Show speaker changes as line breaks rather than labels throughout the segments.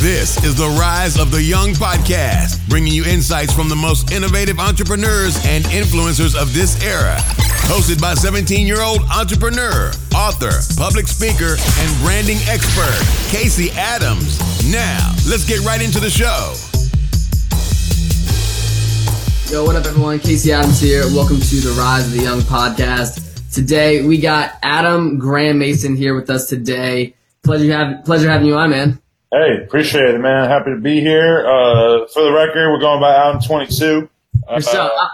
This is the Rise of the Young podcast, bringing you insights from the most innovative entrepreneurs and influencers of this era. Hosted by 17 year old entrepreneur, author, public speaker, and branding expert, Casey Adams. Now, let's get right into the show.
Yo, what up, everyone? Casey Adams here. Welcome to the Rise of the Young podcast. Today, we got Adam Grandmaison here with us today. Pleasure, have, pleasure having you on, man.
Hey, appreciate it, man. Happy to be here. Uh, for the record, we're going by Adam 22. Uh,
So, uh,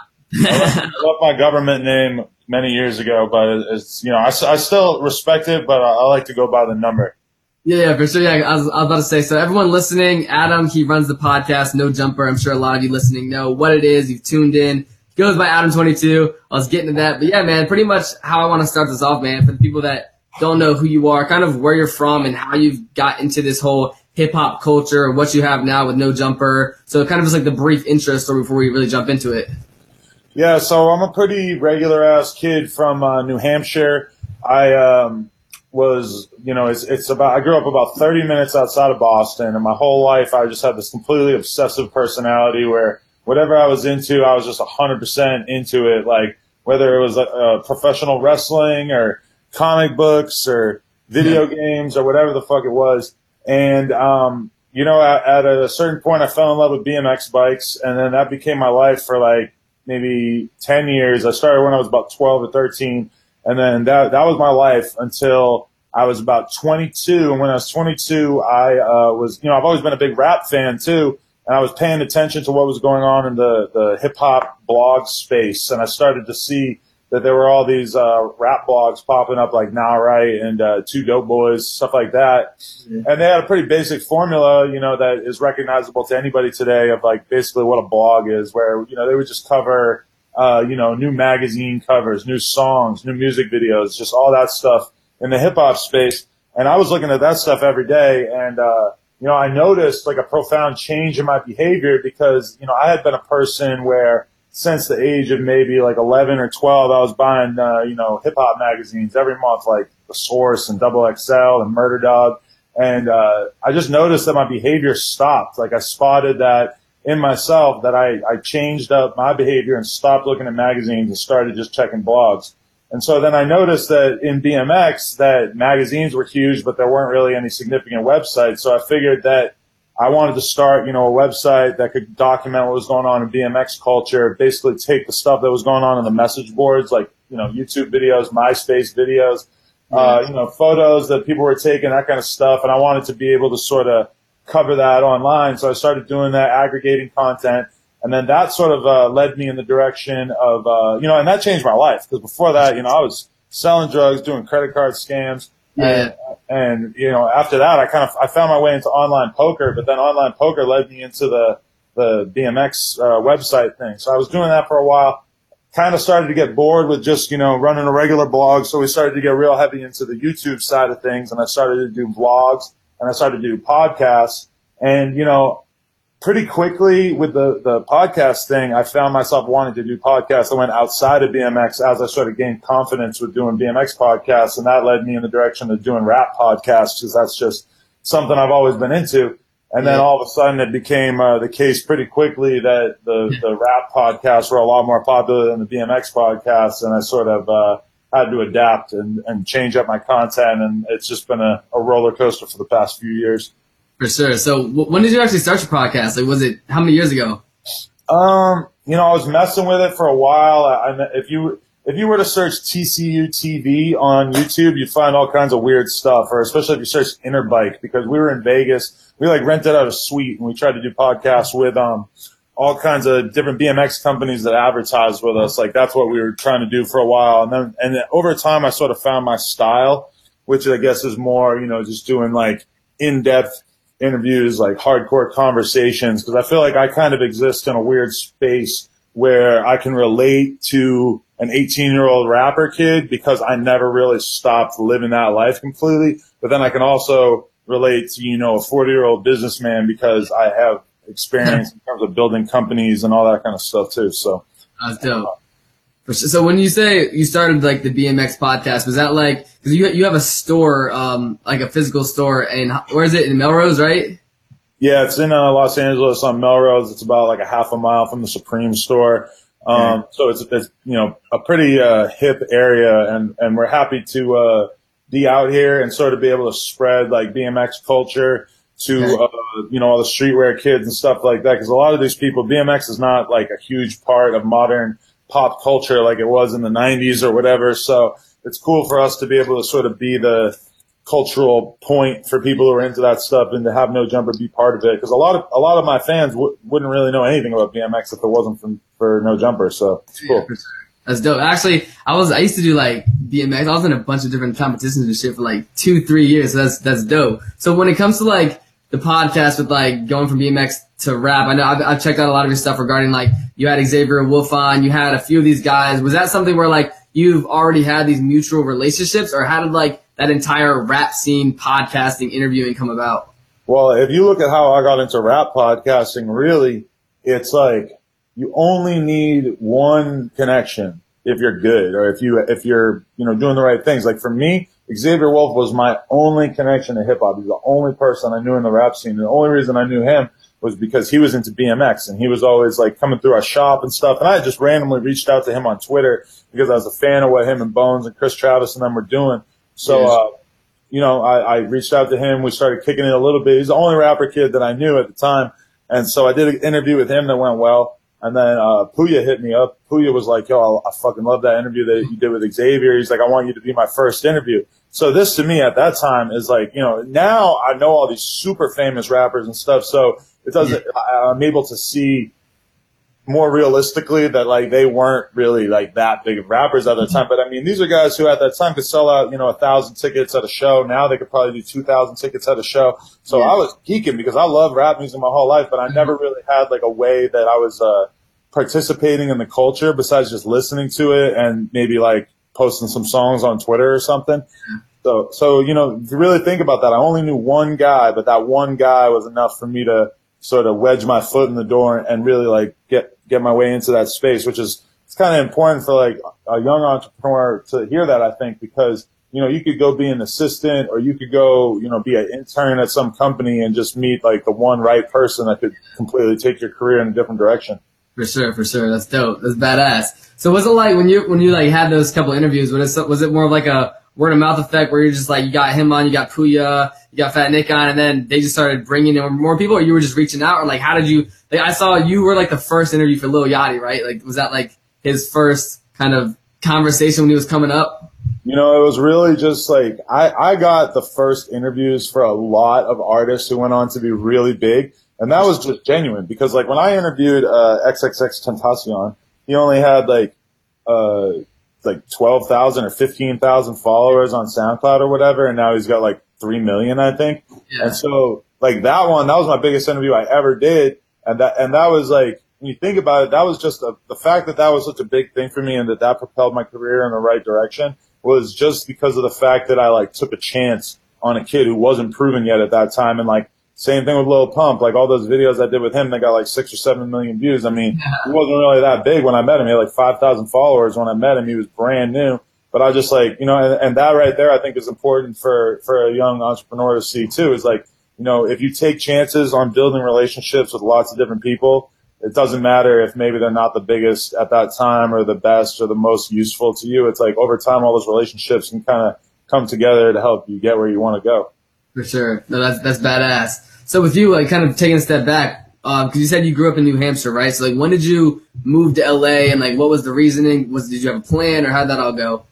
I left, my government name many years ago, but it's, you know, I, I still respect it, but I, I like to go by the number.
yeah, yeah, for sure. Yeah, I was, I was about to say. So, everyone listening, Adam, he runs the podcast, No Jumper. I'm sure a lot of you listening know what it is. You've tuned in. Goes by Adam22. I was getting to that, but yeah, man, pretty much how I want to start this off, man. For the people that don't know who you are, kind of where you're from, and how you've got into this whole hip hop culture, what you have now with No Jumper. So, kind of just like the brief intro story before we really jump into it.
Yeah, so I'm a pretty regular ass kid from uh, New Hampshire. I um, was, you know, it's, it's about, I grew up about 30 minutes outside of Boston, and my whole life I just had this completely obsessive personality where whatever I was into, I was just 100% into it. Like whether it was uh, professional wrestling or comic books or video games or whatever the fuck it was. And, um, you know, at, at a certain point, I fell in love with BMX bikes, and then that became my life for like maybe 10 years. I started when I was about 12 or 13, and then that, that was my life until I was about 22. And when I was 22, I uh, was, you know, I've always been a big rap fan too, and I was paying attention to what was going on in the, the hip hop blog space, and I started to see that there were all these uh, rap blogs popping up like Nah Right and uh, Two Dope Boys, stuff like that. And they had a pretty basic formula, you know, that is recognizable to anybody today of like basically what a blog is, where, you know, they would just cover, uh, you know, new magazine covers, new songs, new music videos, just all that stuff in the hip hop space. And I was looking at that stuff every day and, uh, you know, I noticed like a profound change in my behavior because, you know, I had been a person where since the age of maybe like 11 or 12, I was buying, uh, you know, hip hop magazines every month, like The Source and Double XL and Murder Dog. And, uh, I just noticed that my behavior stopped. Like I spotted that in myself that I, I changed up my behavior and stopped looking at magazines and started just checking blogs. And so then I noticed that in BMX that magazines were huge, but there weren't really any significant websites. So I figured that I wanted to start, you know, a website that could document what was going on in BMX culture, basically take the stuff that was going on in the message boards, like, you know, YouTube videos, MySpace videos, uh, you know, photos that people were taking, that kind of stuff. And I wanted to be able to sort of cover that online. So I started doing that, aggregating content. And then that sort of, uh, led me in the direction of, uh, you know, and that changed my life because before that, you know, I was selling drugs, doing credit card scams.
Yeah.
And, and, you know, after that, I kind of, I found my way into online poker, but then online poker led me into the, the BMX, uh, website thing. So I was doing that for a while, kind of started to get bored with just, you know, running a regular blog. So we started to get real heavy into the YouTube side of things and I started to do vlogs and I started to do podcasts and, you know, pretty quickly with the, the podcast thing, I found myself wanting to do podcasts. I went outside of BMX as I started gaining confidence with doing BMX podcasts. And that led me in the direction of doing rap podcasts because that's just something I've always been into. And then all of a sudden it became uh, the case pretty quickly that the, the rap podcasts were a lot more popular than the BMX podcasts. And I sort of, uh, had to adapt and, and change up my content. And it's just been a, a roller coaster for the past few years.
For sure. So, w- when did you actually start your podcast? Like, was it how many years ago?
Um, you know, I was messing with it for a while. I, I, if you if you were to search TCU TV on YouTube, you'd find all kinds of weird stuff. Or especially if you search Interbike, because we were in Vegas, we like rented out a suite and we tried to do podcasts with um all kinds of different BMX companies that advertised with us. Like that's what we were trying to do for a while. And then and then over time, I sort of found my style, which I guess is more you know just doing like in depth interviews, like hardcore conversations, because I feel like I kind of exist in a weird space where I can relate to an 18 year old rapper kid because I never really stopped living that life completely. But then I can also relate to, you know, a 40 year old businessman because I have experience in terms of building companies and all that kind of stuff too. So
That's dope. So when you say you started like the BMX podcast, was that like because you you have a store, um, like a physical store, and where is it in Melrose, right?
Yeah, it's in uh, Los Angeles on Melrose. It's about like a half a mile from the Supreme store. Um, so it's, it's, you know, a pretty, uh, hip area and, and we're happy to, uh, be out here and sort of be able to spread like BMX culture to, uh, you know, all the streetwear kids and stuff like that. Cause a lot of these people, BMX is not like a huge part of modern pop culture like it was in the nineties or whatever. So it's cool for us to be able to sort of be the, cultural point for people who are into that stuff and to have no jumper be part of it because a lot of a lot of my fans w- wouldn't really know anything about BMX if it wasn't from, for no jumper. So cool.
That's dope. Actually, I was I used to do like BMX. I was in a bunch of different competitions and shit for like two, three years. So that's that's dope. So when it comes to like the podcast with like going from BMX to rap, I know I've, I've checked out a lot of your stuff regarding like you had Xavier Wulf on, you had a few of these guys. Was that something where like you've already had these mutual relationships, or how did like that entire rap scene podcasting interviewing come about?
Well, if you look at how I got into rap podcasting, really, it's like you only need one connection if you're good or if you if you're you know doing the right things. Like for me, Xavier Wulf was my only connection to hip hop. He's the only person I knew in the rap scene. The only reason I knew him was because he was into BMX and he was always like coming through our shop and stuff. And I just randomly reached out to him on Twitter because I was a fan of what him and Bones and Chris Travis and them were doing. So, yes. uh, you know, I, I reached out to him. We started kicking it a little bit. He's the only rapper kid that I knew at the time. And so I did an interview with him that went well. And then, uh, Pouya hit me up. Pouya was like, yo, I, fucking love that interview that you did with Xavier. He's like, I want you to be my first interview. So this to me at that time is like, you know, now I know all these super famous rappers and stuff. So it doesn't. I, I'm able to see more realistically that like they weren't really like that big of rappers at the time. But I mean, these are guys who at that time could sell out, you know, a thousand tickets at a show. Now they could probably do 2,000 tickets at a show. So yeah. I was geeking because I love rap music my whole life, but I never really had like a way that I was, uh, participating in the culture besides just listening to it and maybe like posting some songs on Twitter or something. So, so, you know, to really think about that, I only knew one guy, but that one guy was enough for me to sort of wedge my foot in the door and really like get get my way into that space, which is it's kind of important for like a young entrepreneur to hear that. I think because you know you could go be an assistant or you could go you know be an intern at some company and just meet like the one right person that could completely take your career in a different direction.
For sure, for sure. That's dope. That's badass. So was it like when you when you like had those couple interviews? Was it was it more of like a word of mouth effect where you're just like you got him on, you got Pouya, you got Fat Nick on, and then they just started bringing in more people, or you were just reaching out, or like how did you? Like, I saw you were like the first interview for Lil Yachty, right? Like was that like his first kind of conversation when he was coming up?
You know, it was really just like I I got the first interviews for a lot of artists who went on to be really big, and that was just genuine because like when I interviewed uh, XXXTentacion, he only had like. Uh, like 12,000 or 15,000 followers on SoundCloud or whatever. And now he's got like 3 million, I think. Yeah. And so like that one, that was my biggest interview I ever did. And that, and that was like, when you think about it, that was just a, the fact that that was such a big thing for me and that that propelled my career in the right direction was just because of the fact that I like took a chance on a kid who wasn't proven yet at that time. And like, same thing with Lil Pump. Like all those videos I did with him, they got like six or seven million views. I mean, he wasn't really that big when I met him. He had like 5,000 followers when I met him. He was brand new. But I just like, you know, and, and that right there I think is important for, for a young entrepreneur to see too is like, you know, if you take chances on building relationships with lots of different people, it doesn't matter if maybe they're not the biggest at that time or the best or the most useful to you. It's like over time, all those relationships can kind of come together to help you get where you want to go.
For sure. No, that's, that's badass. So with you, like kind of taking a step back, because um, you said you grew up in New Hampshire, right? So like, when did you move to LA, and like, what was the reasoning? Was did you have a plan, or how'd that all go?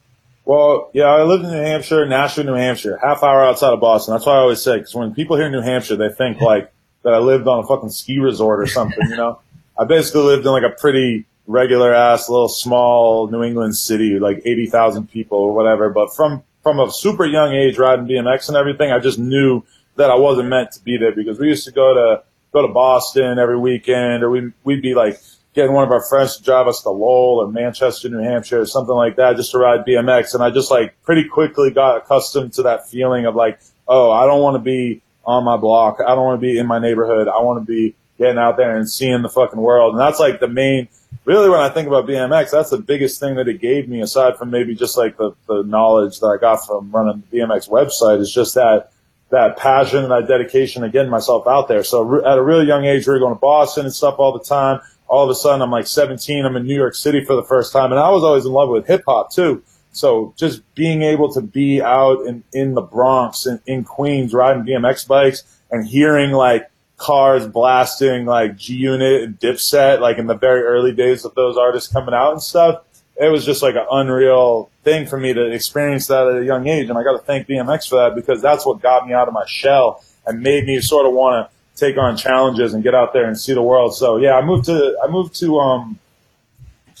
Well, yeah, I lived in New Hampshire, Nashua, New Hampshire, half hour outside of Boston. That's why I always say, because when people hear New Hampshire, they think like that I lived on a fucking ski resort or something, you know? I basically lived in like a pretty regular ass little small New England city, like 80,000 people or whatever. But from, from a super young age riding BMX and everything, I just knew that I wasn't meant to be there because we used to go to go to Boston every weekend, or we we'd be like getting one of our friends to drive us to Lowell or Manchester, New Hampshire, or something like that, just to ride BMX. And I just like pretty quickly got accustomed to that feeling of like, oh, I don't want to be on my block. I don't want to be in my neighborhood. I want to be getting out there and seeing the fucking world. And that's like the main really when I think about BMX, that's the biggest thing that it gave me aside from maybe just like the, the knowledge that I got from running the BMX website is just that, that passion and that dedication to getting myself out there. So at a really young age, we were going to Boston and stuff all the time. All of a sudden, I'm like 17. I'm in New York City for the first time, and I was always in love with hip hop too. So just being able to be out in, in the Bronx and in Queens riding BMX bikes and hearing like cars blasting like G Unit and Dipset, like in the very early days of those artists coming out and stuff. It was just like an unreal thing for me to experience that at a young age. And I got to thank BMX for that because that's what got me out of my shell and made me sort of want to take on challenges and get out there and see the world. So yeah, I moved to, I moved to, um,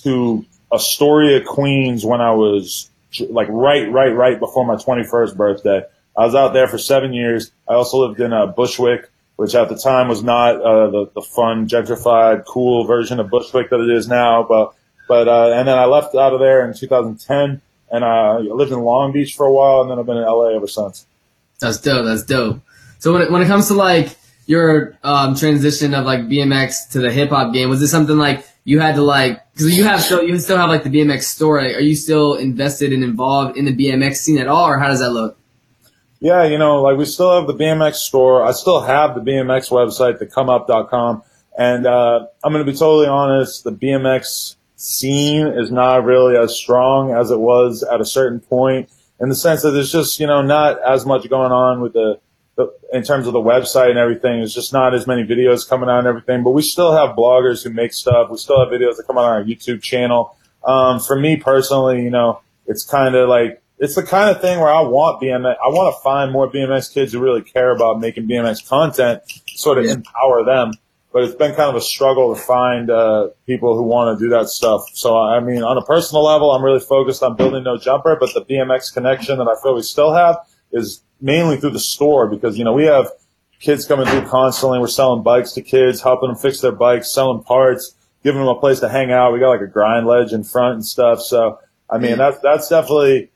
to Astoria, Queens when I was like right, right, right before my 21st birthday. I was out there for seven years. I also lived in uh, Bushwick, which at the time was not uh, the, the fun, gentrified, cool version of Bushwick that it is now. But, but, uh, and then I left out of there in 2010 and I lived in Long Beach for a while and then I've been in LA ever since.
That's dope. That's dope. So when it, when it comes to like your um, transition of like BMX to the hip hop game, was this something like you had to like because you have still you still have like the BMX. Like, are you still invested and involved in the BMX scene at all, or how does that look?
Yeah, you know, like we still have the BMX store. I still have the BMX website, thecomeup.com. And uh, I'm going to be totally honest, the BMX scene is not really as strong as it was at a certain point in the sense that there's just, you know, not as much going on with the in terms of the website and everything, there's just not as many videos coming out and everything. But we still have bloggers who make stuff. We still have videos that come out on our YouTube channel. Um, for me personally, you know, it's kind of like it's the kind of thing where I want BMX. I want to find more BMX kids who really care about making BMX content, sort of yeah. empower them. But it's been kind of a struggle to find uh, people who want to do that stuff. So I mean, on a personal level, I'm really focused on building No Jumper, but the BMX connection that I feel we still have is mainly through the store because, you know, we have kids coming through constantly. We're selling bikes to kids, helping them fix their bikes, selling parts, giving them a place to hang out. We got like a grind ledge in front and stuff. So, I mean, that's, that's definitely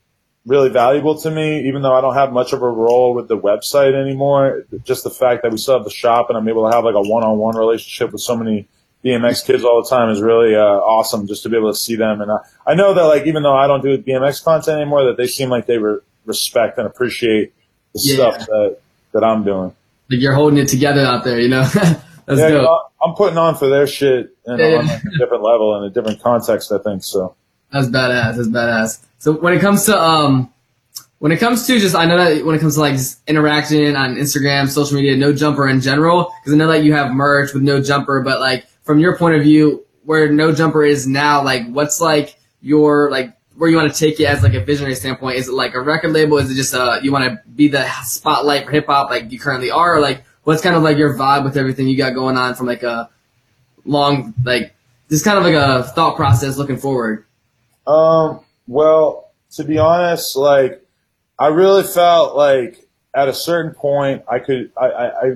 really valuable to me, even though I don't have much of a role with the website anymore. Just the fact that we still have the shop and I'm able to have like a one-on-one relationship with so many BMX kids all the time is really uh, awesome just to be able to see them. And I, I know that like even though I don't do BMX content anymore, that they seem like they re- respect and appreciate the yeah. stuff that that I'm doing.
Like you're holding it together out there, you know. That's yeah,
know, I'm putting on for their shit you know, yeah. on like a different level and a different context. I think so.
That's badass. That's badass. So when it comes to um, when it comes to just, I know that when it comes to like just interaction on Instagram, social media, no jumper in general, because I know that you have merch with no jumper, but like from your point of view, where no jumper is now, like what's like your like where you want to take it as like a visionary standpoint? Is it like a record label? Is it just uh you want to be the spotlight for hip hop like you currently are? Or like what's kind of like your vibe with everything you got going on from like a long like just kind of like a thought process looking forward?
Um. Well, to be honest, like I really felt like at a certain point I could I I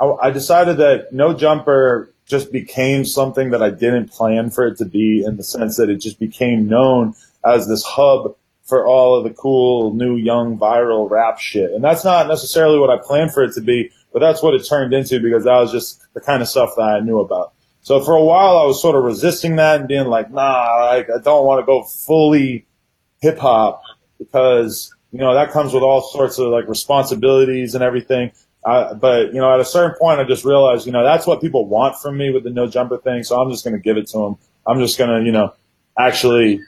I, I decided that no jumper just became something that I didn't plan for it to be in the sense that it just became known as this hub for all of the cool new young viral rap shit. And that's not necessarily what I planned for it to be, but that's what it turned into because that was just the kind of stuff that I knew about. So for a while I was sort of resisting that and being like, nah, like, I don't want to go fully hip hop because, you know, that comes with all sorts of like responsibilities and everything. Uh, but you know, at a certain point, I just realized, you know, that's what people want from me with the no jumper thing. So I'm just going to give it to them. I'm just going to, you know, actually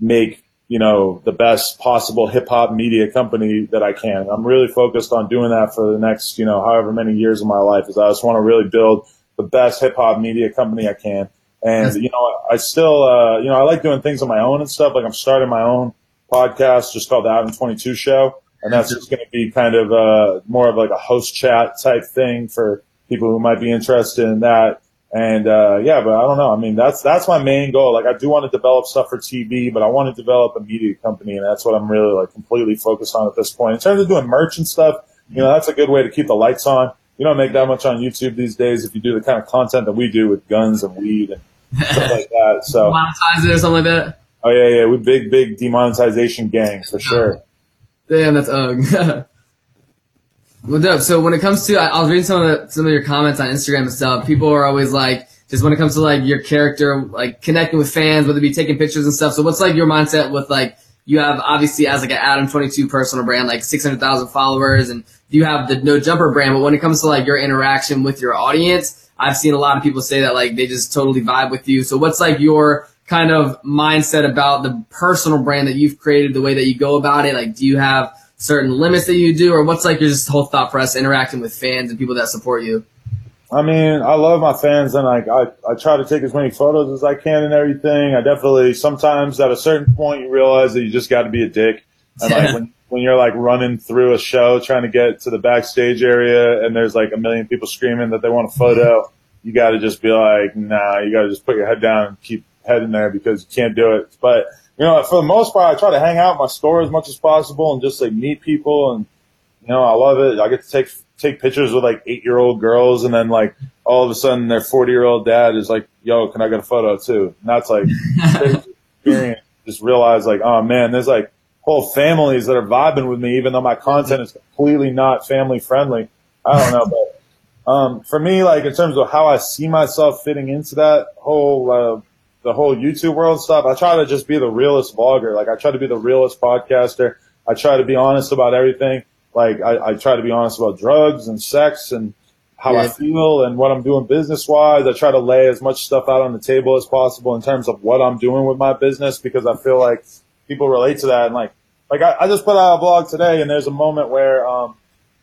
make, you know, the best possible hip hop media company that I can. I'm really focused on doing that for the next, you know, however many years of my life is I just want to really build the best hip hop media company I can. And, you know, I still, uh, you know, I like doing things on my own and stuff. Like I'm starting my own podcast just called the Adam 22 show. And that's just going to be kind of, uh, more of like a host chat type thing for people who might be interested in that. And uh, yeah, but I don't know. I mean, that's that's my main goal. Like, I do want to develop stuff for TV, but I want to develop a media company, and that's what I'm really like completely focused on at this point. In terms of doing merch and stuff, you know, that's a good way to keep the lights on. You don't make that much on YouTube these days if you do the kind of content that we do with guns and weed and stuff like that. So
monetize it or something like that.
Oh yeah, yeah, we big big demonetization gang for sure.
Damn, that's ugh. Well, dope. So when it comes to, I, I was reading some of the, some of your comments on Instagram and stuff. People are always like, just when it comes to like your character, like connecting with fans, whether it be taking pictures and stuff. So what's like your mindset with like you have obviously as like an Adam 22 personal brand, like 600,000 followers and you have the no jumper brand. But when it comes to like your interaction with your audience, I've seen a lot of people say that like they just totally vibe with you. So what's like your kind of mindset about the personal brand that you've created, the way that you go about it? Like, do you have certain limits that you do or what's like your just whole thought process interacting with fans and people that support you?
I mean, I love my fans and like I, I try to take as many photos as I can and everything. I definitely sometimes at a certain point you realize that you just got to be a dick. And like when, when you're like running through a show trying to get to the backstage area and there's like a million people screaming that they want a mm-hmm. photo, you got to just be like, nah, you got to just put your head down and keep heading there because you can't do it. But you know, for the most part, I try to hang out in my store as much as possible and just like meet people and you know, I love it. I get to take take pictures with like eight year old girls, and then like all of a sudden their forty year old dad is like, "Yo, can I get a photo too?" And that's like experience. Just realize like, oh man, there's like whole families that are vibing with me, even though my content is completely not family friendly. I don't know, but um, for me, like in terms of how I see myself fitting into that whole uh, the whole YouTube world stuff, I try to just be the realest vlogger. Like I try to be the realest podcaster. I try to be honest about everything. Like I, I try to be honest about drugs and sex and how yeah. I feel and what I'm doing business wise. I try to lay as much stuff out on the table as possible in terms of what I'm doing with my business because I feel like people relate to that. And like, like I, I just put out a blog today and there's a moment where, um,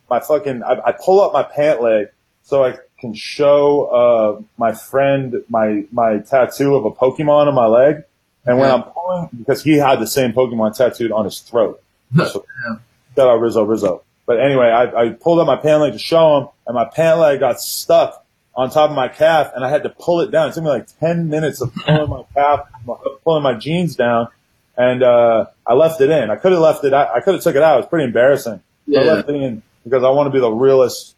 my fucking, I, I pull up my pant leg so I can show, uh, my friend my, my tattoo of a Pokemon on my leg. And when I'm pulling, because he had the same Pokemon tattooed on his throat. So, yeah. Shout out Rizzo Rizzo. But anyway, I, I pulled up my pant leg to show him, and my pant leg got stuck on top of my calf, and I had to pull it down. It took me like ten minutes of pulling my calf, pulling my jeans down, and uh, I left it in. I could have left it. out. I could have took it out. It was pretty embarrassing. Yeah. I left it in because I want to be the realest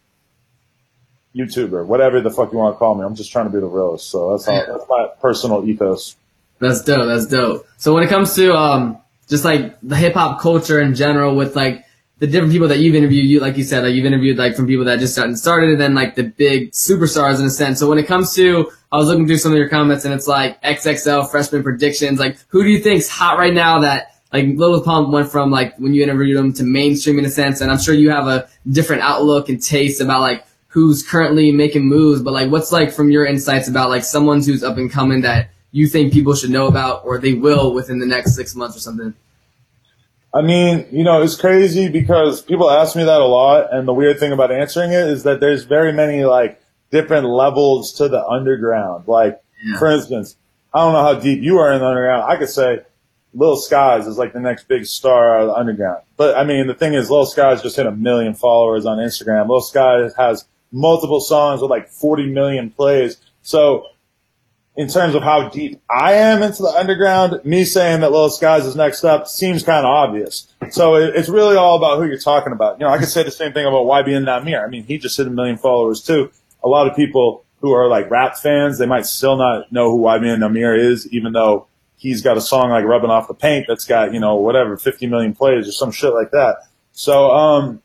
YouTuber, whatever the fuck you want to call me. I'm just trying to be the realest. So that's, how, that's my personal ethos.
That's dope. That's dope. So when it comes to um, just like the hip hop culture in general with like the different people that you've interviewed, you like you said, like you've interviewed like from people that just gotten started and then like the big superstars in a sense. So when it comes to, I was looking through some of your comments and it's like XXL freshman predictions. Like who do you think's hot right now that like Lil Pump went from like when you interviewed him to mainstream in a sense, and I'm sure you have a different outlook and taste about like who's currently making moves, but like what's like from your insights about like someone who's up and coming that you think people should know about or they will within the next six months or something?
I mean, you know, it's crazy because people ask me that a lot. And the weird thing about answering it is that there's very many like different levels to the underground. Like, yeah. for instance, I don't know how deep you are in the underground. I could say Lil Skies is like the next big star out of the underground. But I mean, the thing is, Lil Skies just hit a million followers on Instagram. Lil Skies has multiple songs with like 40 million plays. So in terms of how deep I am into the underground, me saying that Lil Skies is next up seems kind of obvious. So it, it's really all about who you're talking about. You know, I could say the same thing about YBN Nahmir. I mean, he just hit a million followers too. A lot of people who are like rap fans, they might still not know who YBN Nahmir is, even though he's got a song like Rubbing Off the Paint that's got, you know, whatever, 50 million plays or some shit like that. So, um,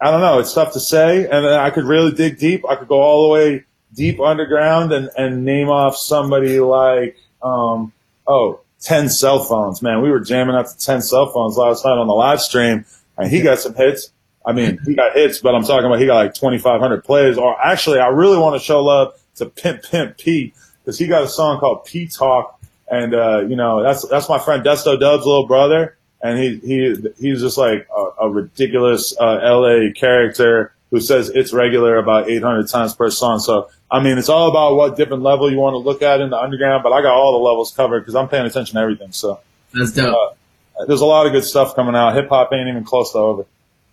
I don't know. It's tough to say. And I could really dig deep. I could go all the way deep underground and, and name off somebody like, um, oh, 10 cell phones. Man, we were jamming out to 10 cell phones last night on the live stream and he got some hits. I mean, he got hits, but I'm talking about he got like 2,500 plays. Or actually, I really want to show love to Pimp Pimp P because he got a song called P Talk. And, uh, you know, that's, that's my friend Desto Dub's little brother. And he, he, he's just like a, a ridiculous, uh, LA character who says it's regular about 800 times per song. So I mean, it's all about what different level you want to look at in the underground, but I got all the levels covered because I'm paying attention to everything. So
that's dope.
Uh, there's a lot of good stuff coming out. Hip hop ain't even close to over.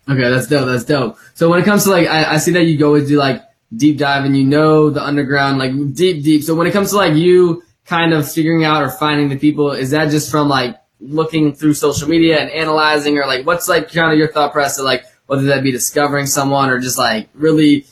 Okay, that's dope. That's dope. So when it comes to like, I, I see that you go and do like deep dive and you know the underground, like deep, deep. So when it comes to like you kind of figuring out or finding the people, is that just from like looking through social media and analyzing or like what's like kind of your thought process like whether that be discovering someone or just like really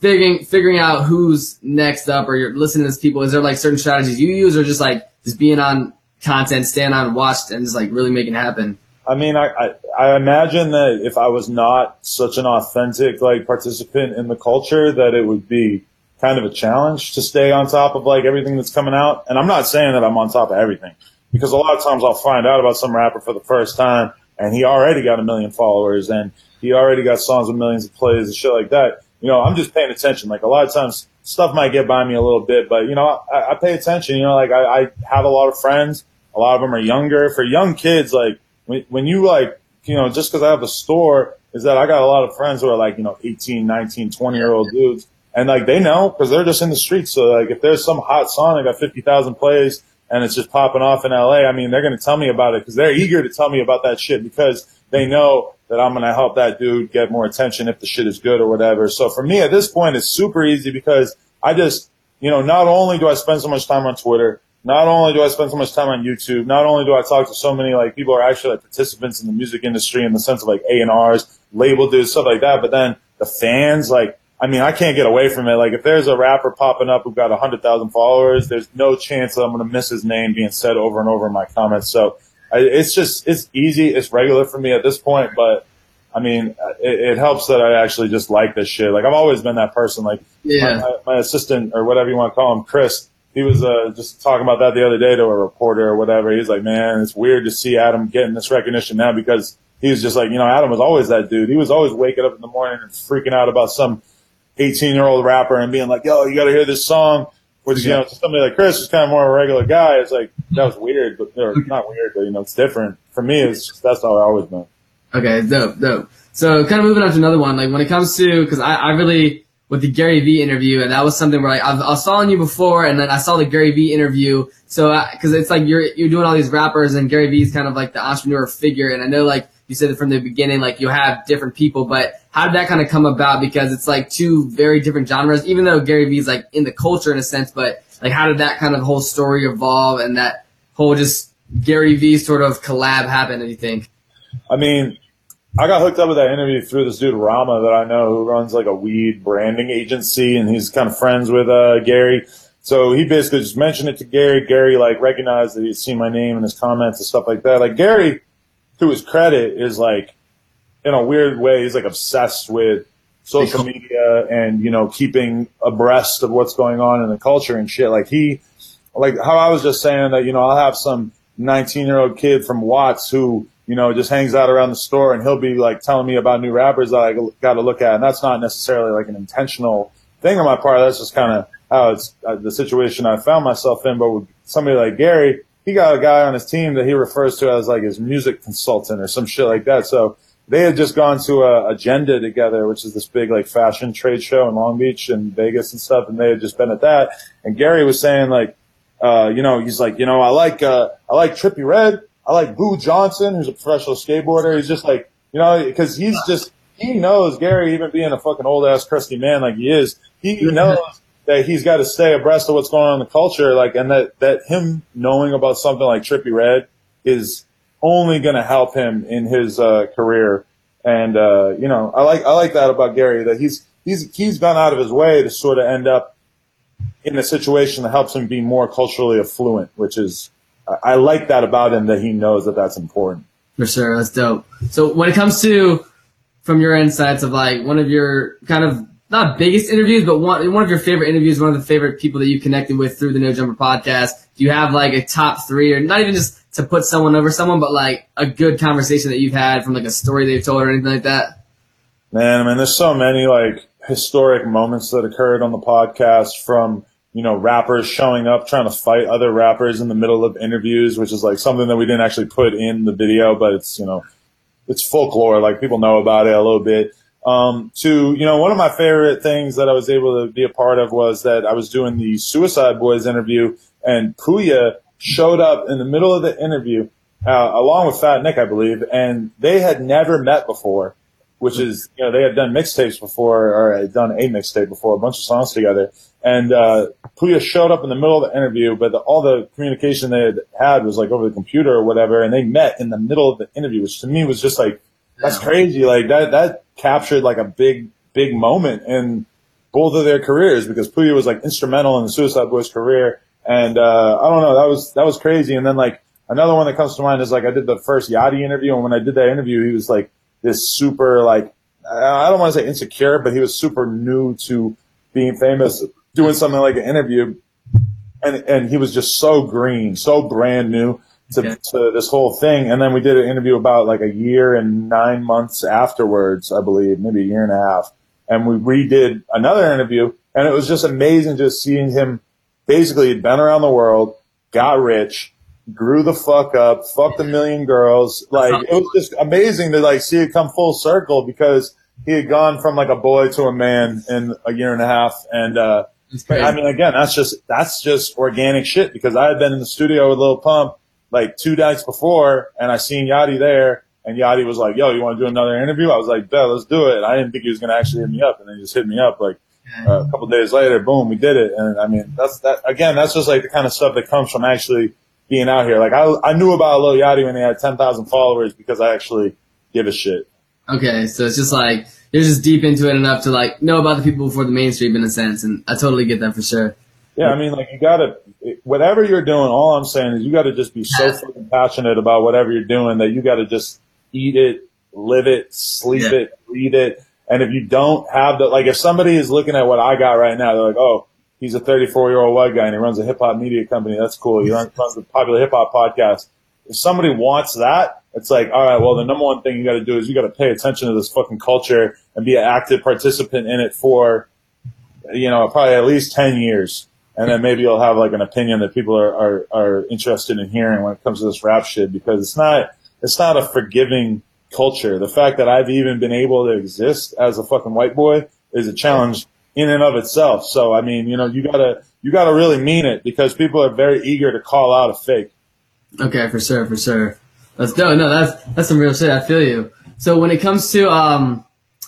figuring figuring out who's next up or you're listening to these people? Is there like certain strategies you use or just like just being on content, staying on watched and just like really making it happen?
I mean, I, I, I imagine that if I was not such an authentic like participant in the culture, that it would be kind of a challenge to stay on top of like everything that's coming out. And I'm not saying that I'm on top of everything because a lot of times I'll find out about some rapper for the first time and he already got a million followers and he already got songs with millions of plays and shit like that. You know, I'm just paying attention. Like a lot of times stuff might get by me a little bit, but you know, I, I pay attention. You know, like I, I have a lot of friends. A lot of them are younger. For young kids, like when, when you like, you know, just because I have a store, is that I got a lot of friends who are like, you know, 18, 19, 20 year old dudes. And like they know because they're just in the streets. So like if there's some hot song that got 50,000 plays and it's just popping off in LA, I mean, they're going to tell me about it because they're eager to tell me about that shit because they know that I'm going to help that dude get more attention if the shit is good or whatever. So for me at this point, it's super easy because I just, you know, not only do I spend so much time on Twitter, not only do I spend so much time on YouTube, not only do I talk to so many like people who are actually like participants in the music industry in the sense of like A and R's, label dudes, stuff like that, but then the fans, like, I mean, I can't get away from it. Like, if there's a rapper popping up who got a hundred thousand followers, there's no chance that I'm going to miss his name being said over and over in my comments. So I, it's just, it's easy. It's regular for me at this point, but I mean, it, it, helps that I actually just like this shit. Like I've always been that person. Like yeah. my, my, assistant or whatever you want to call him, Chris, he was uh, just talking about that the other day to a reporter or whatever. He's like, man, it's weird to see Adam getting this recognition now because he was just like, you know, Adam was always that dude. He was always waking up in the morning and freaking out about some 18 year old rapper and being like, yo, you got to hear this song. Which, you know, to somebody like Chris who's kind of more of a regular guy, it's like, that was weird, but, or not weird, but, you know, it's different. For me, it's just, that's how I always been.
Okay, dope, dope. So kind of moving on to another one, like when it comes to, cause I, I really, with the Gary Vee interview, and that was something where like, I, I following you before, and then I saw the Gary Vee interview. So, cause it's like you're, you're doing all these rappers, and Gary Vee's kind of like the entrepreneur figure, and I know like you said it from the beginning, like you have different people, but how did that kind of come about? Because it's like two very different genres, even though Gary Vee's like in the culture in a sense, but like how did that kind of whole story evolve and that whole just Gary Vee sort of collab happen, do you think?
I mean, I got hooked up with that interview through this dude Rama that I know who runs like a weed branding agency, and he's kind of friends with uh, Gary. So he basically just mentioned it to Gary. Gary like recognized that he'd seen my name in his comments and stuff like that. Like Gary, to his credit, is like in a weird way, he's like obsessed with social media and you know keeping abreast of what's going on in the culture and shit. Like he, like how I was just saying that you know I'll have some 19 year old kid from Watts who you know, just hangs out around the store and he'll be like telling me about new rappers that I got to look at. And that's not necessarily like an intentional thing on my part. That's just kind of how it's uh, the situation I found myself in. But with somebody like Gary, he got a guy on his team that he refers to as like his music consultant or some shit like that. So they had just gone to a agenda together, which is this big like fashion trade show in Long Beach and Vegas and stuff. And they had just been at that. And Gary was saying like, uh, you know, he's like, you know, I like, uh, I like Trippie Redd. I like Boo Johnson, who's a professional skateboarder. He's just like, you know, because he's just, he knows Gary, even being a fucking old ass crusty man like he is, he knows that he's got to stay abreast of what's going on in the culture. Like, and that, that him knowing about something like Trippie Redd is only going to help him in his, uh, career. And, uh, you know, I like, I like that about Gary, that he's, he's, he's gone out of his way to sort of end up in a situation that helps him be more culturally affluent, which is, I like that about him that he knows that that's important.
For sure, that's dope. So when it comes to from your insights of like one of your kind of not biggest interviews, but one one of your favorite interviews, one of the favorite people that you connected with through the No Jumper podcast. Do you have like a top three, or not even just to put someone over someone, but like a good conversation that you've had from like a story they've told or anything like that?
Man, I mean, there's so many like historic moments that occurred on the podcast from you know, rappers showing up trying to fight other rappers in the middle of interviews, which is like something that we didn't actually put in the video, but it's, you know, it's folklore. Like people know about it a little bit. Um, to, you know, one of my favorite things that I was able to be a part of was that I was doing the Suicide Boys interview and Pouya showed up in the middle of the interview, uh, along with Fat Nick, I believe, and they had never met before which is, you know, they had done mixtapes before, or had done a mixtape before, a bunch of songs together. And, uh, Pouya showed up in the middle of the interview, but the, all the communication they had had was like over the computer or whatever. And they met in the middle of the interview, which to me was just like, that's crazy. Like that, that captured like a big, big moment in both of their careers because Pouya was like instrumental in the Suicide Boys career. And, uh, I don't know, that was, that was crazy. And then like another one that comes to mind is like I did the first Yachty interview. And when I did that interview, he was like, this super like I don't want to say insecure, but he was super new to being famous doing something like an interview, and and he was just so green, so brand new to, okay. to this whole thing. And then we did an interview about like a year and nine months afterwards, I believe, maybe a year and a half. And we redid another interview, and it was just amazing just seeing him. Basically, had been around the world, got rich, grew the fuck up, fucked a million girls. Like it was just amazing to like see it come full circle because he had gone from like a boy to a man in a year and a half. And, uh, I mean, again, that's just, that's just organic shit because I had been in the studio with Lil Pump like two nights before and I seen Yachty there and Yachty was like, yo, you want to do another interview? I was like, bet, let's do it. And I didn't think he was going to actually hit me up and then he just hit me up like uh, a couple days later, boom, we did it. And I mean, that's that again, that's just like the kind of stuff that comes from actually being out here. Like I, I knew about Lil Yachty when he had 10,000 followers because I actually give a shit.
Okay. So it's just like, you're just deep into it enough to like know about the people before the mainstream in a sense. And I totally get that for sure.
Yeah. I mean, like you gotta, whatever you're doing, all I'm saying is you got to just be so fucking passionate about whatever you're doing that you got to just eat it, live it, sleep yeah. it, breathe it. And if you don't have the, like, if somebody is looking at what I got right now, they're like, oh, he's a 34 year old white guy and he runs a hip hop media company. That's cool. He runs, the popular hip hop podcast. If somebody wants that, it's like, all right, well, the number one thing you got to do is you got to pay attention to this fucking culture and be an active participant in it for, you know, probably at least 10 years and then maybe you'll have like an opinion that people are, are, are interested in hearing when it comes to this rap shit because it's not it's not a forgiving culture. The fact that I've even been able to exist as a fucking white boy is a challenge in and of itself. So I mean, you know, you gotta you gotta really mean it because people are very eager to call out a fake.
Okay, for sure, for sure. That's no, no, that's that's some real shit. I feel you. So when it comes to um,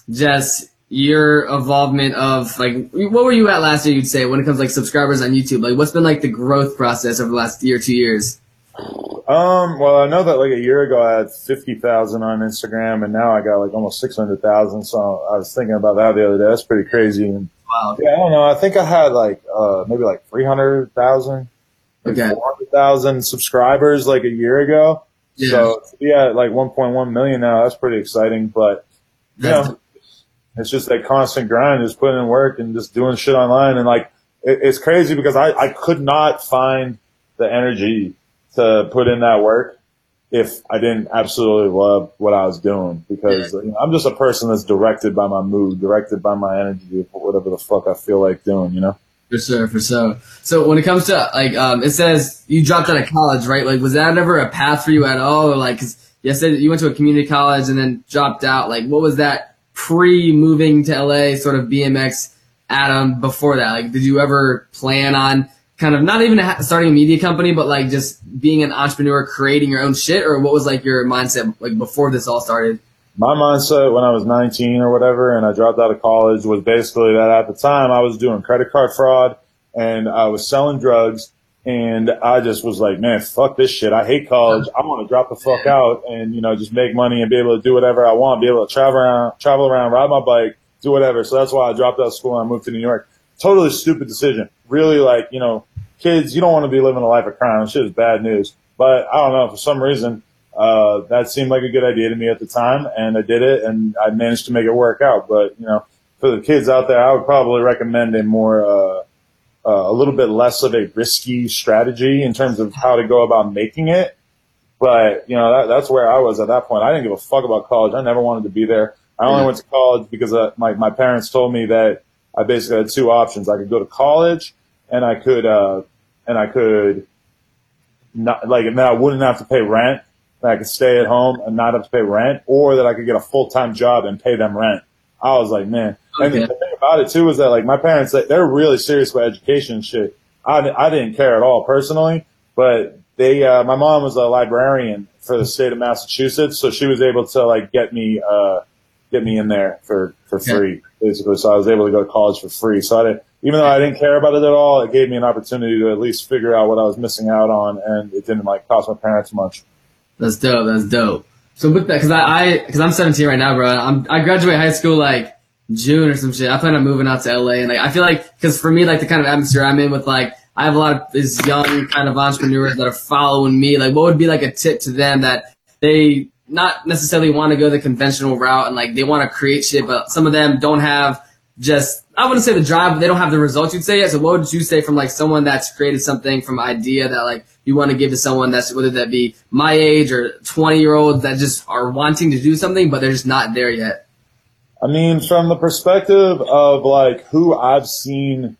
just your involvement of like what were you at last year you'd say when it comes to, like subscribers on YouTube? Like what's been like the growth process over the last year two years?
Um well I know that like a year ago I had 50,000 on Instagram and now I got like almost 600,000 so I was thinking about that the other day. That's pretty crazy. And wow. Yeah I don't know. I think I had like uh maybe like 300,000 okay. 400,000 subscribers like a year ago. Yeah. so yeah like 1.1 million now. That's pretty exciting but you that's know it's just that constant grind, just putting in work and just doing shit online. And like, it, it's crazy because I, I could not find the energy to put in that work if I didn't absolutely love what I was doing because you know, I'm just a person that's directed by my mood, directed by my energy, whatever the fuck I feel like doing, you know?
For sure, for sure. So when it comes to like, um, it says you dropped out of college, right? Like, was that ever a path for you at all? Or like, cause you said you went to a community college and then dropped out. Like, what was that pre moving to LA, sort of BMX Adam before that? Like, did you ever plan on kind of not even starting a media company, but like just being an entrepreneur, creating your own shit, or what was like your mindset like before this all started?
My mindset when I was 19 or whatever, and I dropped out of college, was basically that at the time I was doing credit card fraud and I was selling drugs and I just was like, man, fuck this shit. I hate college. I want to drop the fuck out and, you know, just make money and be able to do whatever I want, be able to travel around, travel around, ride my bike, do whatever. So that's why I dropped out of school and I moved to New York. Totally stupid decision. Really like, you know, kids, you don't want to be living a life of crime. Shit is bad news. But I don't know, for some reason, uh, that seemed like a good idea to me at the time and I did it and I managed to make it work out. But, you know, for the kids out there, I would probably recommend a more, uh, uh, a little bit less of a risky strategy in terms of how to go about making it. But, you know, that, that's where I was at that point. I didn't give a fuck about college. I never wanted to be there. I only yeah. went to college because uh, my, my parents told me that I basically had two options. I could go to college and I could, uh, and I could not, like, and then I wouldn't have to pay rent. That I could stay at home and not have to pay rent or that I could get a full-time job and pay them rent. I was like, man. Okay. And about it too is that like my parents, they're really serious about education and shit. I, I didn't care at all personally, but they, uh, my mom was a librarian for the state of Massachusetts, so she was able to like get me, uh, get me in there for, for free, basically. So I was able to go to college for free. So I didn't, even though I didn't care about it at all, it gave me an opportunity to at least figure out what I was missing out on, and it didn't like cost my parents much.
That's dope. That's dope. So with that, because I, I, because I'm 17 right now, bro. I'm, I graduate high school like June or some shit. I plan on moving out to LA, and like I feel like, because for me, like the kind of atmosphere I'm in with like I have a lot of these young kind of entrepreneurs that are following me. Like, what would be like a tip to them that they not necessarily want to go the conventional route and like they want to create shit, but some of them don't have just I wouldn't say the drive, but they don't have the results you'd say yet. So what would you say from like someone that's created something from idea that like you want to give to someone that's whether that be my age or 20 year olds that just are wanting to do something, but they're just not there yet?
I mean, from the perspective of like who I've seen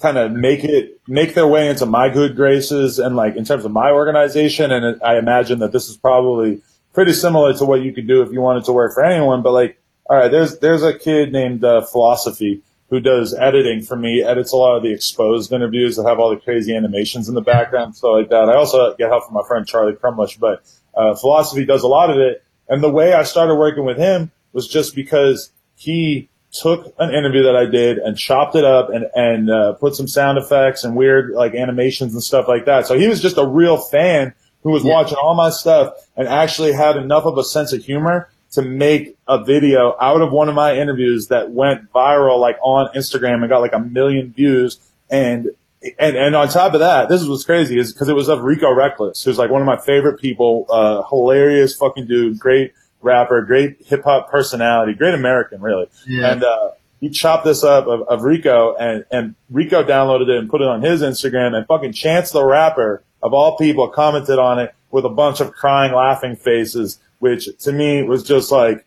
kind of make it, make their way into my good graces and like in terms of my organization. And I imagine that this is probably pretty similar to what you could do if you wanted to work for anyone. But like, all right, there's, there's a kid named uh, Philosophy who does editing for me, edits a lot of the exposed interviews that have all the crazy animations in the background, stuff like that. I also get help from my friend Charlie Crumlish, but uh, Philosophy does a lot of it. And the way I started working with him was just because he took an interview that I did and chopped it up and, and uh, put some sound effects and weird like animations and stuff like that. So he was just a real fan who was yeah. watching all my stuff and actually had enough of a sense of humor to make a video out of one of my interviews that went viral like on Instagram and got like a million views. And, and, and on top of that, this is what's crazy is because it was of Rico Recklezz, who's like one of my favorite people, uh, hilarious fucking dude, great rapper, great hip hop personality, great American, really. Yeah. And, uh, he chopped this up of, of Rico and, and Rico downloaded it and put it on his Instagram and fucking Chance the Rapper of all people commented on it with a bunch of crying, laughing faces, which to me was just like,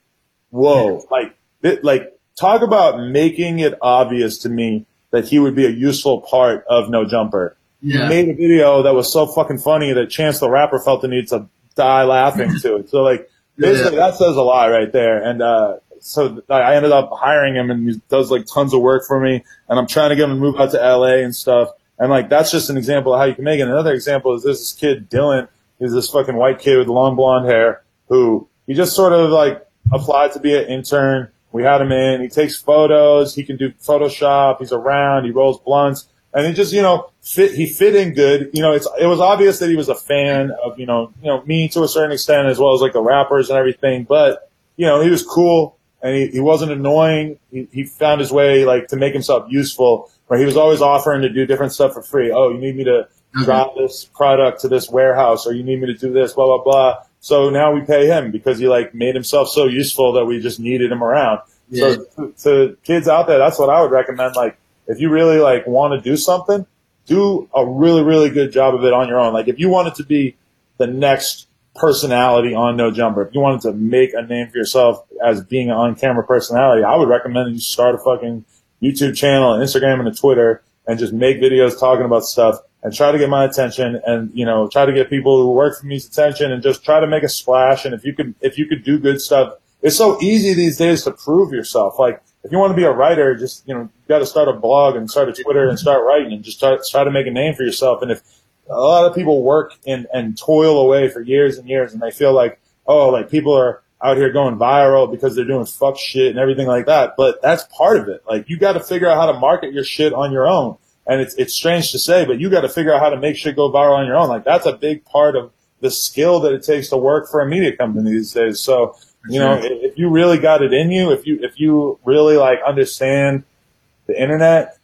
whoa, like, it, like talk about making it obvious to me that he would be a useful part of No Jumper. Yeah. He made a video that was so fucking funny that Chance the Rapper felt the need to die laughing to it. So like, basically yeah. that says a lot right there. And, uh, so I ended up hiring him and he does like tons of work for me and I'm trying to get him to move out to LA and stuff. And like, that's just an example of how you can make it. Another example is this kid, Dylan. He's this fucking white kid with long blonde hair who he just sort of like applied to be an intern. We had him in. He takes photos. He can do Photoshop. He's around. He rolls blunts. And he just, you know, fit, he fit in good. You know, it's, it was obvious that he was a fan of, you know, you know, me to a certain extent as well as like the rappers and everything. But, you know, he was cool and he, he wasn't annoying. He, he found his way like to make himself useful where he was always offering to do different stuff for free. Oh, you need me to mm-hmm. drop this product to this warehouse or you need me to do this, blah, blah, blah. So now we pay him because he like made himself so useful that we just needed him around. Yeah. So to, to kids out there, that's what I would recommend. Like if you really like want to do something, do a really, really good job of it on your own. Like if you wanted to be the next personality on No Jumper, if you wanted to make a name for yourself as being an on camera personality, I would recommend you start a fucking YouTube channel, an Instagram and a Twitter and just make videos talking about stuff and try to get my attention and, you know, try to get people who work for me's attention and just try to make a splash. And if you could, if you could do good stuff, it's so easy these days to prove yourself. Like, if you want to be a writer, just, you know, you got to start a blog and start a Twitter and start writing and just try, try to make a name for yourself. And if a lot of people work and, and toil away for years and years and they feel like, oh, like people are out here going viral because they're doing fuck shit and everything like that. But that's part of it. Like, you got to figure out how to market your shit on your own. And it's, it's strange to say, but you got to figure out how to make shit go viral on your own. Like that's a big part of the skill that it takes to work for a media company these days. So, you know, if you really got it in you, if you, if you really like understand the internet,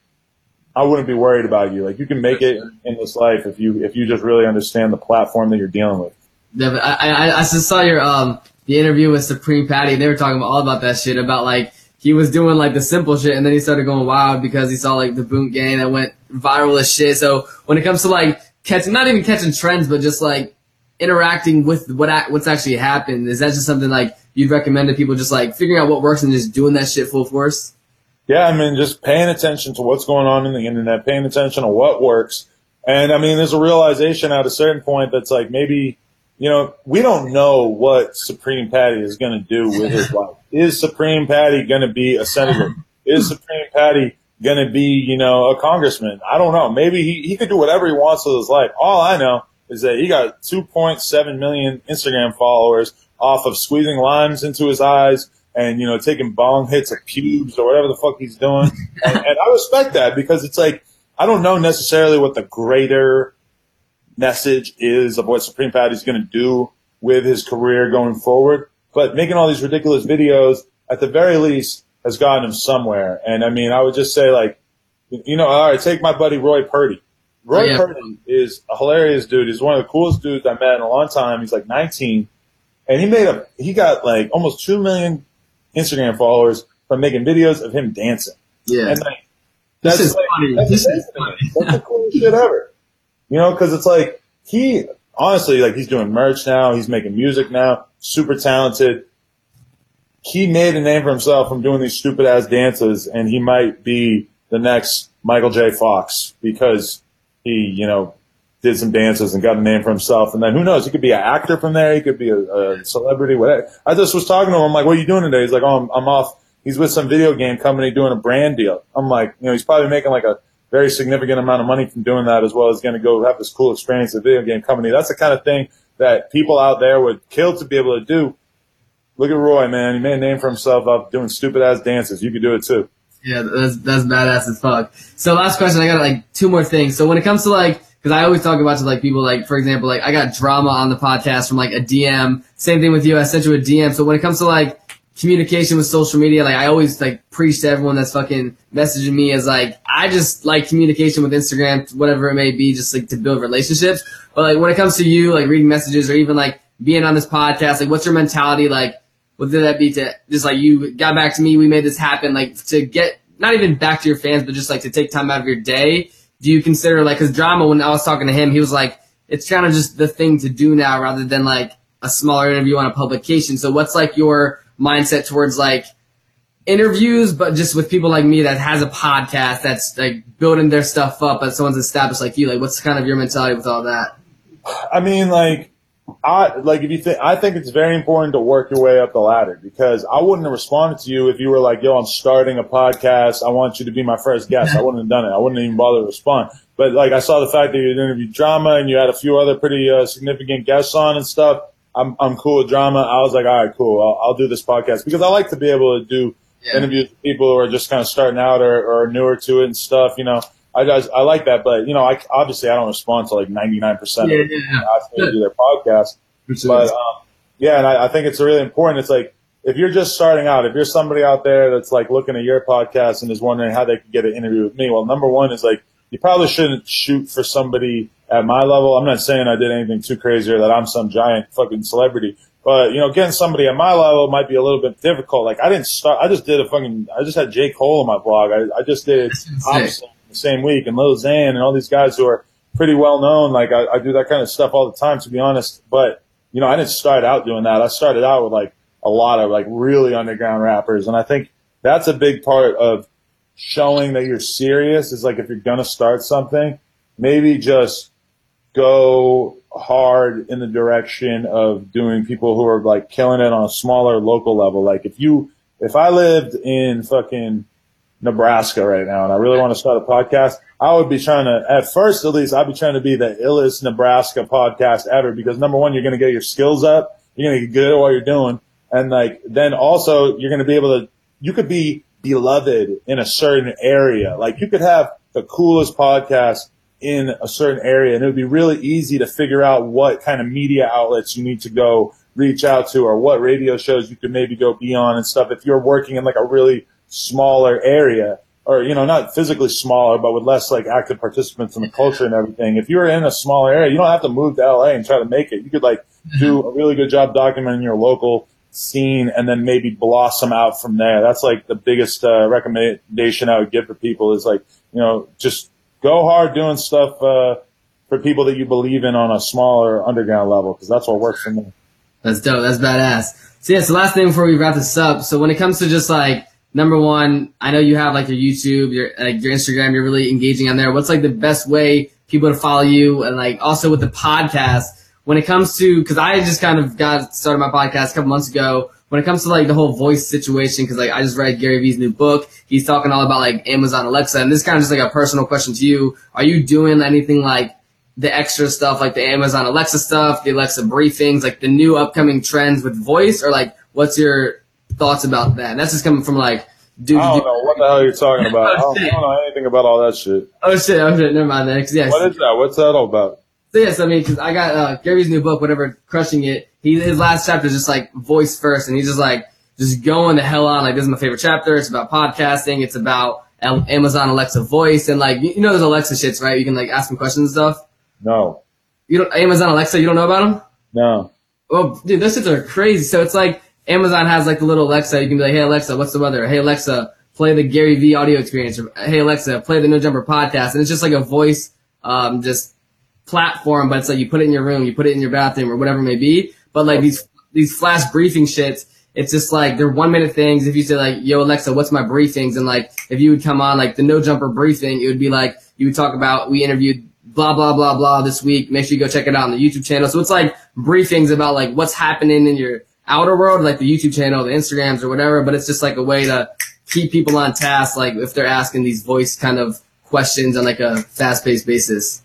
I wouldn't be worried about you. Like you can make it in this life if you, if you just really understand the platform that you're dealing with.
Yeah, but I, I, I just saw your, um, the interview with Supreme Patty. They were talking about, all about that shit about like, he was doing like the simple shit and then he started going wild because he saw like the boot gang that went viral as shit. So when it comes to like catching, not even catching trends, but just like interacting with what what's actually happened, is that just something like you'd recommend to people just like figuring out what works and just doing that shit full force?
Yeah, I mean, just paying attention to what's going on in the internet, paying attention to what works. And I mean, there's a realization at a certain point that's like maybe you know, we don't know what Supreme Patty is going to do with his life. Is Supreme Patty going to be a senator? Is Supreme Patty going to be, you know, a congressman? I don't know. Maybe he, he could do whatever he wants with his life. All I know is that he got 2.7 million Instagram followers off of squeezing limes into his eyes and, you know, taking bong hits at pubes or whatever the fuck he's doing. and, and I respect that because it's like, I don't know necessarily what the greater message is of what Supreme Patty is going to do with his career going forward. But making all these ridiculous videos, at the very least, has gotten him somewhere. And I mean, I would just say like, you know, all right, take my buddy Roy Purdy. Oh, Roy oh, yeah. Purdy is a hilarious dude. He's one of the coolest dudes I met in a long time. He's like 19 and he made a, he got like almost 2 million Instagram followers from making videos of him dancing.
Yeah.
And like,
This
that's
is
like,
funny.
That's,
This is funny.
That's the coolest shit ever. You know, because it's like he honestly like he's doing merch now. He's making music now. Super talented. He made a name for himself from doing these stupid ass dances, and he might be the next Michael J. Fox because he, you know, did some dances and got a name for himself. And then who knows? He could be an actor from there. He could be a, a celebrity. Whatever. I just was talking to him. I'm like, "What are you doing today?" He's like, "Oh, I'm, I'm off." He's with some video game company doing a brand deal. I'm like, you know, he's probably making like a very significant amount of money from doing that, as well as going to go have this cool experience at a video game company. That's the kind of thing that people out there would kill to be able to do. Look at Roy, man. He made a name for himself up doing stupid ass dances. You could do it too.
Yeah, that's that's badass as fuck. So last question, I got like two more things. So when it comes to like, because I always talk about to like people like, for example, like I got drama on the podcast from like a DM. Same thing with you. I sent you a DM. So when it comes to like communication with social media, like I always like preach to everyone that's fucking messaging me as like I just like communication with Instagram, whatever it may be, just like to build relationships. But like when it comes to you, like reading messages or even like being on this podcast, like what's your mentality like? whether that be to just like you got back to me, we made this happen, like to get not even back to your fans, but just like to take time out of your day. Do you consider like his drama when I was talking to him, he was like, it's kind of just the thing to do now rather than like a smaller interview on a publication. So what's like your mindset towards like interviews, but just with people like me that has a podcast that's like building their stuff up, but someone's established like you, like what's kind of your mentality with all that?
I mean, like, I like if you think I think it's very important to work your way up the ladder because I wouldn't have responded to you if you were like, "Yo, I'm starting a podcast. I want you to be my first guest." I wouldn't have done it. I wouldn't even bother to respond. But like, I saw the fact that you interviewed drama and you had a few other pretty uh, significant guests on and stuff. I'm I'm cool with drama. I was like, all right, cool. I'll, I'll do this podcast because I like to be able to do
Yeah.
interviews with people who are just kind of starting out or, or newer to it and stuff. You know, I just I like that, but you know, I obviously I don't respond to like 99 percent
Yeah,
of
yeah,
people
yeah.
who ask me to do their podcast. But um, yeah, and I, I think it's really important. It's like if you're just starting out, if you're somebody out there that's like looking at your podcast and is wondering how they could get an interview with me, well, number one is like you probably shouldn't shoot for somebody at my level. I'm not saying I did anything too crazy or that I'm some giant fucking celebrity, but you know, getting somebody at my level might be a little bit difficult. Like I didn't start. I just did a fucking. I just had J Cole on my blog. I, I just did
That's.
Thompson the same week and Lil and all these guys who are pretty well known. Like I, I do that kind of stuff all the time, to be honest. But you know, I didn't start out doing that. I started out with like a lot of like really underground rappers, and I think that's a big part of showing that you're serious. Is like if you're gonna start something, maybe just go hard in the direction of doing people who are like killing it on a smaller local level. Like if you, if I lived in fucking Nebraska right now and I really want to start a podcast, I would be trying to, at first at least, I'd be trying to be the illest Nebraska podcast ever because number one, you're going to get your skills up. You're going to get good at what you're doing. And like, then also you're going to be able to, you could be beloved in a certain area. Like you could have the coolest podcast in a certain area and it would be really easy to figure out what kind of media outlets you need to go reach out to or what radio shows you could maybe go be on and stuff if you're working in like a really smaller area or you know not physically smaller but with less like active participants in the culture and everything if you're in a smaller area you don't have to move to LA and try to make it you could like do a really good job documenting your local scene and then maybe blossom out from there that's like the biggest uh, recommendation I would give for people is like you know just go hard doing stuff uh, for people that you believe in on a smaller underground level because that's what works for me
That's dope. That's badass. So yeah, so last thing before we wrap this up. So when it comes to just like number one, I know you have like your YouTube, your like your Instagram, you're really engaging on there. What's like the best way people to follow you and like also with the podcast when it comes to because I just kind of got started my podcast a couple months ago. When it comes to like the whole voice situation, because like I just read Gary Vee's new book, he's talking all about like Amazon Alexa, and this is kind of just like a personal question to you. Are you doing anything like the extra stuff like the Amazon Alexa stuff, the Alexa briefings, like the new upcoming trends with voice, or like what's your thoughts about that? That's just coming from like, dude.
I don't
dude-
know what the hell you're talking about. I
Oh,
don't, I don't know anything about all that shit.
Oh shit! Oh shit! Never mind that. Yes,
What is that? What's that all about?
so yes, I mean, cause I got uh, Gary's new book, whatever, crushing it. He his last chapter is just like voice first, and he's just like just going the hell on. Like this is my favorite chapter. It's about podcasting. It's about Amazon Alexa voice, and like you know, there's Alexa shits, right? You can like ask them questions and stuff.
No,
You don't Amazon Alexa. You don't know about them?
no.
Well, dude, those shits are crazy. So it's like Amazon has like the little Alexa. You can be like, hey Alexa, what's the weather? Hey Alexa, play the Gary Vee audio experience. Or, hey Alexa, play the No Jumper podcast. And it's just like a voice, um, just platform, but it's like you put it in your room, you put it in your bathroom or whatever it may be. But like these, these flash briefing shits, it's just like they're one minute things. If you say like, yo Alexa, what's my briefings? And like, if you would come on like the No Jumper briefing, it would be like, you would talk about, we interviewed blah, blah, blah, blah this week. Make sure you go check it out on the YouTube channel. So it's like briefings about like what's happening in your outer world, like the YouTube channel, the Instagrams or whatever, but it's just like a way to keep people on task, like if they're asking these voice kind of questions on like a fast paced basis.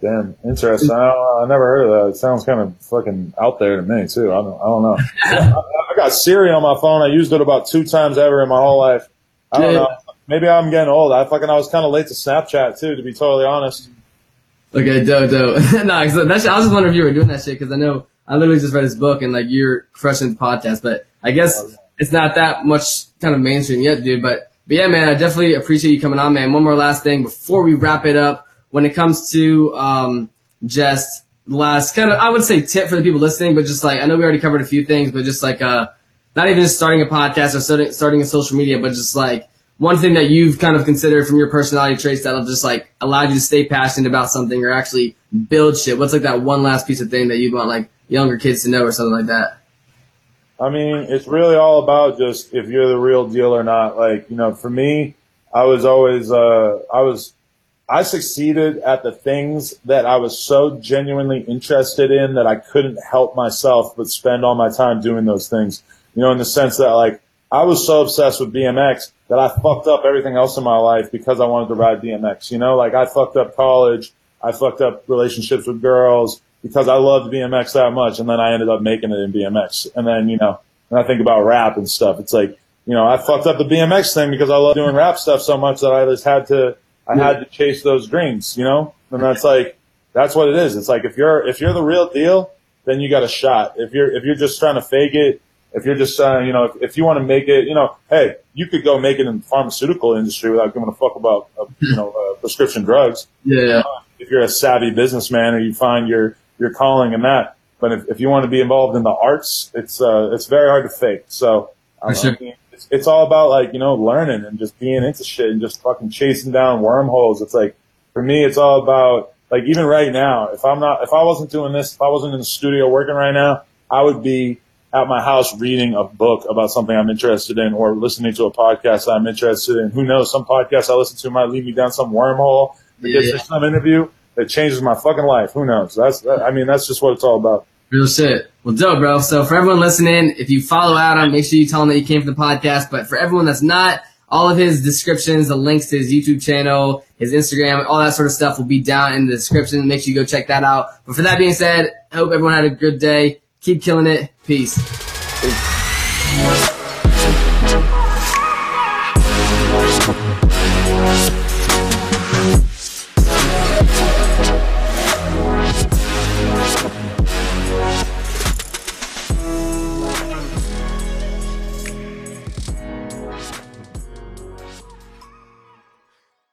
Damn, interesting. I, I, never heard of that. It sounds kind of fucking out there to me too. I don't, I don't know. I, I, got Siri on my phone. I used it about two times ever in my whole life. I don't yeah. know. Maybe I'm getting old. I fucking I was kind of late to Snapchat too, to be totally honest.
Okay, dope, dope. that's, I was just wondering if you were doing that shit because I know I literally just read his book and like you're crushing the podcast, but I guess it's not that much kind of mainstream yet, dude. But but yeah, man, I definitely appreciate you coming on, man. One more last thing before we wrap it up. When it comes to um just last kind of I would say tip for the people listening, but just like I know we already covered a few things, but just like uh not even just starting a podcast or starting starting a social media, but just like one thing that you've kind of considered from your personality traits that'll just like allow you to stay passionate about something or actually build shit? What's like that one last piece of thing that you want like younger kids to know or something like that?
I mean, it's really all about just if you're the real deal or not. Like, you know, for me, I was always, uh, I was, I succeeded at the things that I was so genuinely interested in that I couldn't help myself but spend all my time doing those things. You know, in the sense that like I was so obsessed with BMX that I fucked up everything else in my life because I wanted to ride BMX. You know, like I fucked up college, I fucked up relationships with girls because I loved BMX that much, and then I ended up making it in BMX. And then you know, when I think about rap and stuff, it's like you know, I fucked up the BMX thing because I love doing rap stuff so much that I just had to I had to chase those dreams. You know, and that's like that's what it is. It's like if you're if you're the real deal, then you got a shot. If you're if you're just trying to fake it if you're just uh, you know, if, if you want to make it, you know, hey, you could go make it in the pharmaceutical industry without giving a fuck about, uh, you know, uh, prescription drugs.
Yeah.
if you're a savvy businessman or you find your, your calling in that. But if, if you want to be involved in the arts, it's, uh, it's very hard to fake. So, um, sure. It's, it's all about like, you know, learning and just being into shit and just fucking chasing down wormholes. It's like, for me, it's all about, like, even right now, if I'm not, if I wasn't doing this, if I wasn't in the studio working right now, I would be at my house reading a book about something I'm interested in or listening to a podcast I'm interested in. Who knows? Some podcast I listen to might lead me down some wormhole that yeah. gets to some interview that changes my fucking life. Who knows? That's, I mean, that's just what it's all about.
Real shit. Well, dope, bro. So for everyone listening, if you follow Adam, make sure you tell him that you came from the podcast. But for everyone that's not, all of his descriptions, the links to his YouTube channel, his Instagram, all that sort of stuff will be down in the description. Make sure you go check that out. But for that being said, I hope everyone had a good day. Keep killing it. Peace.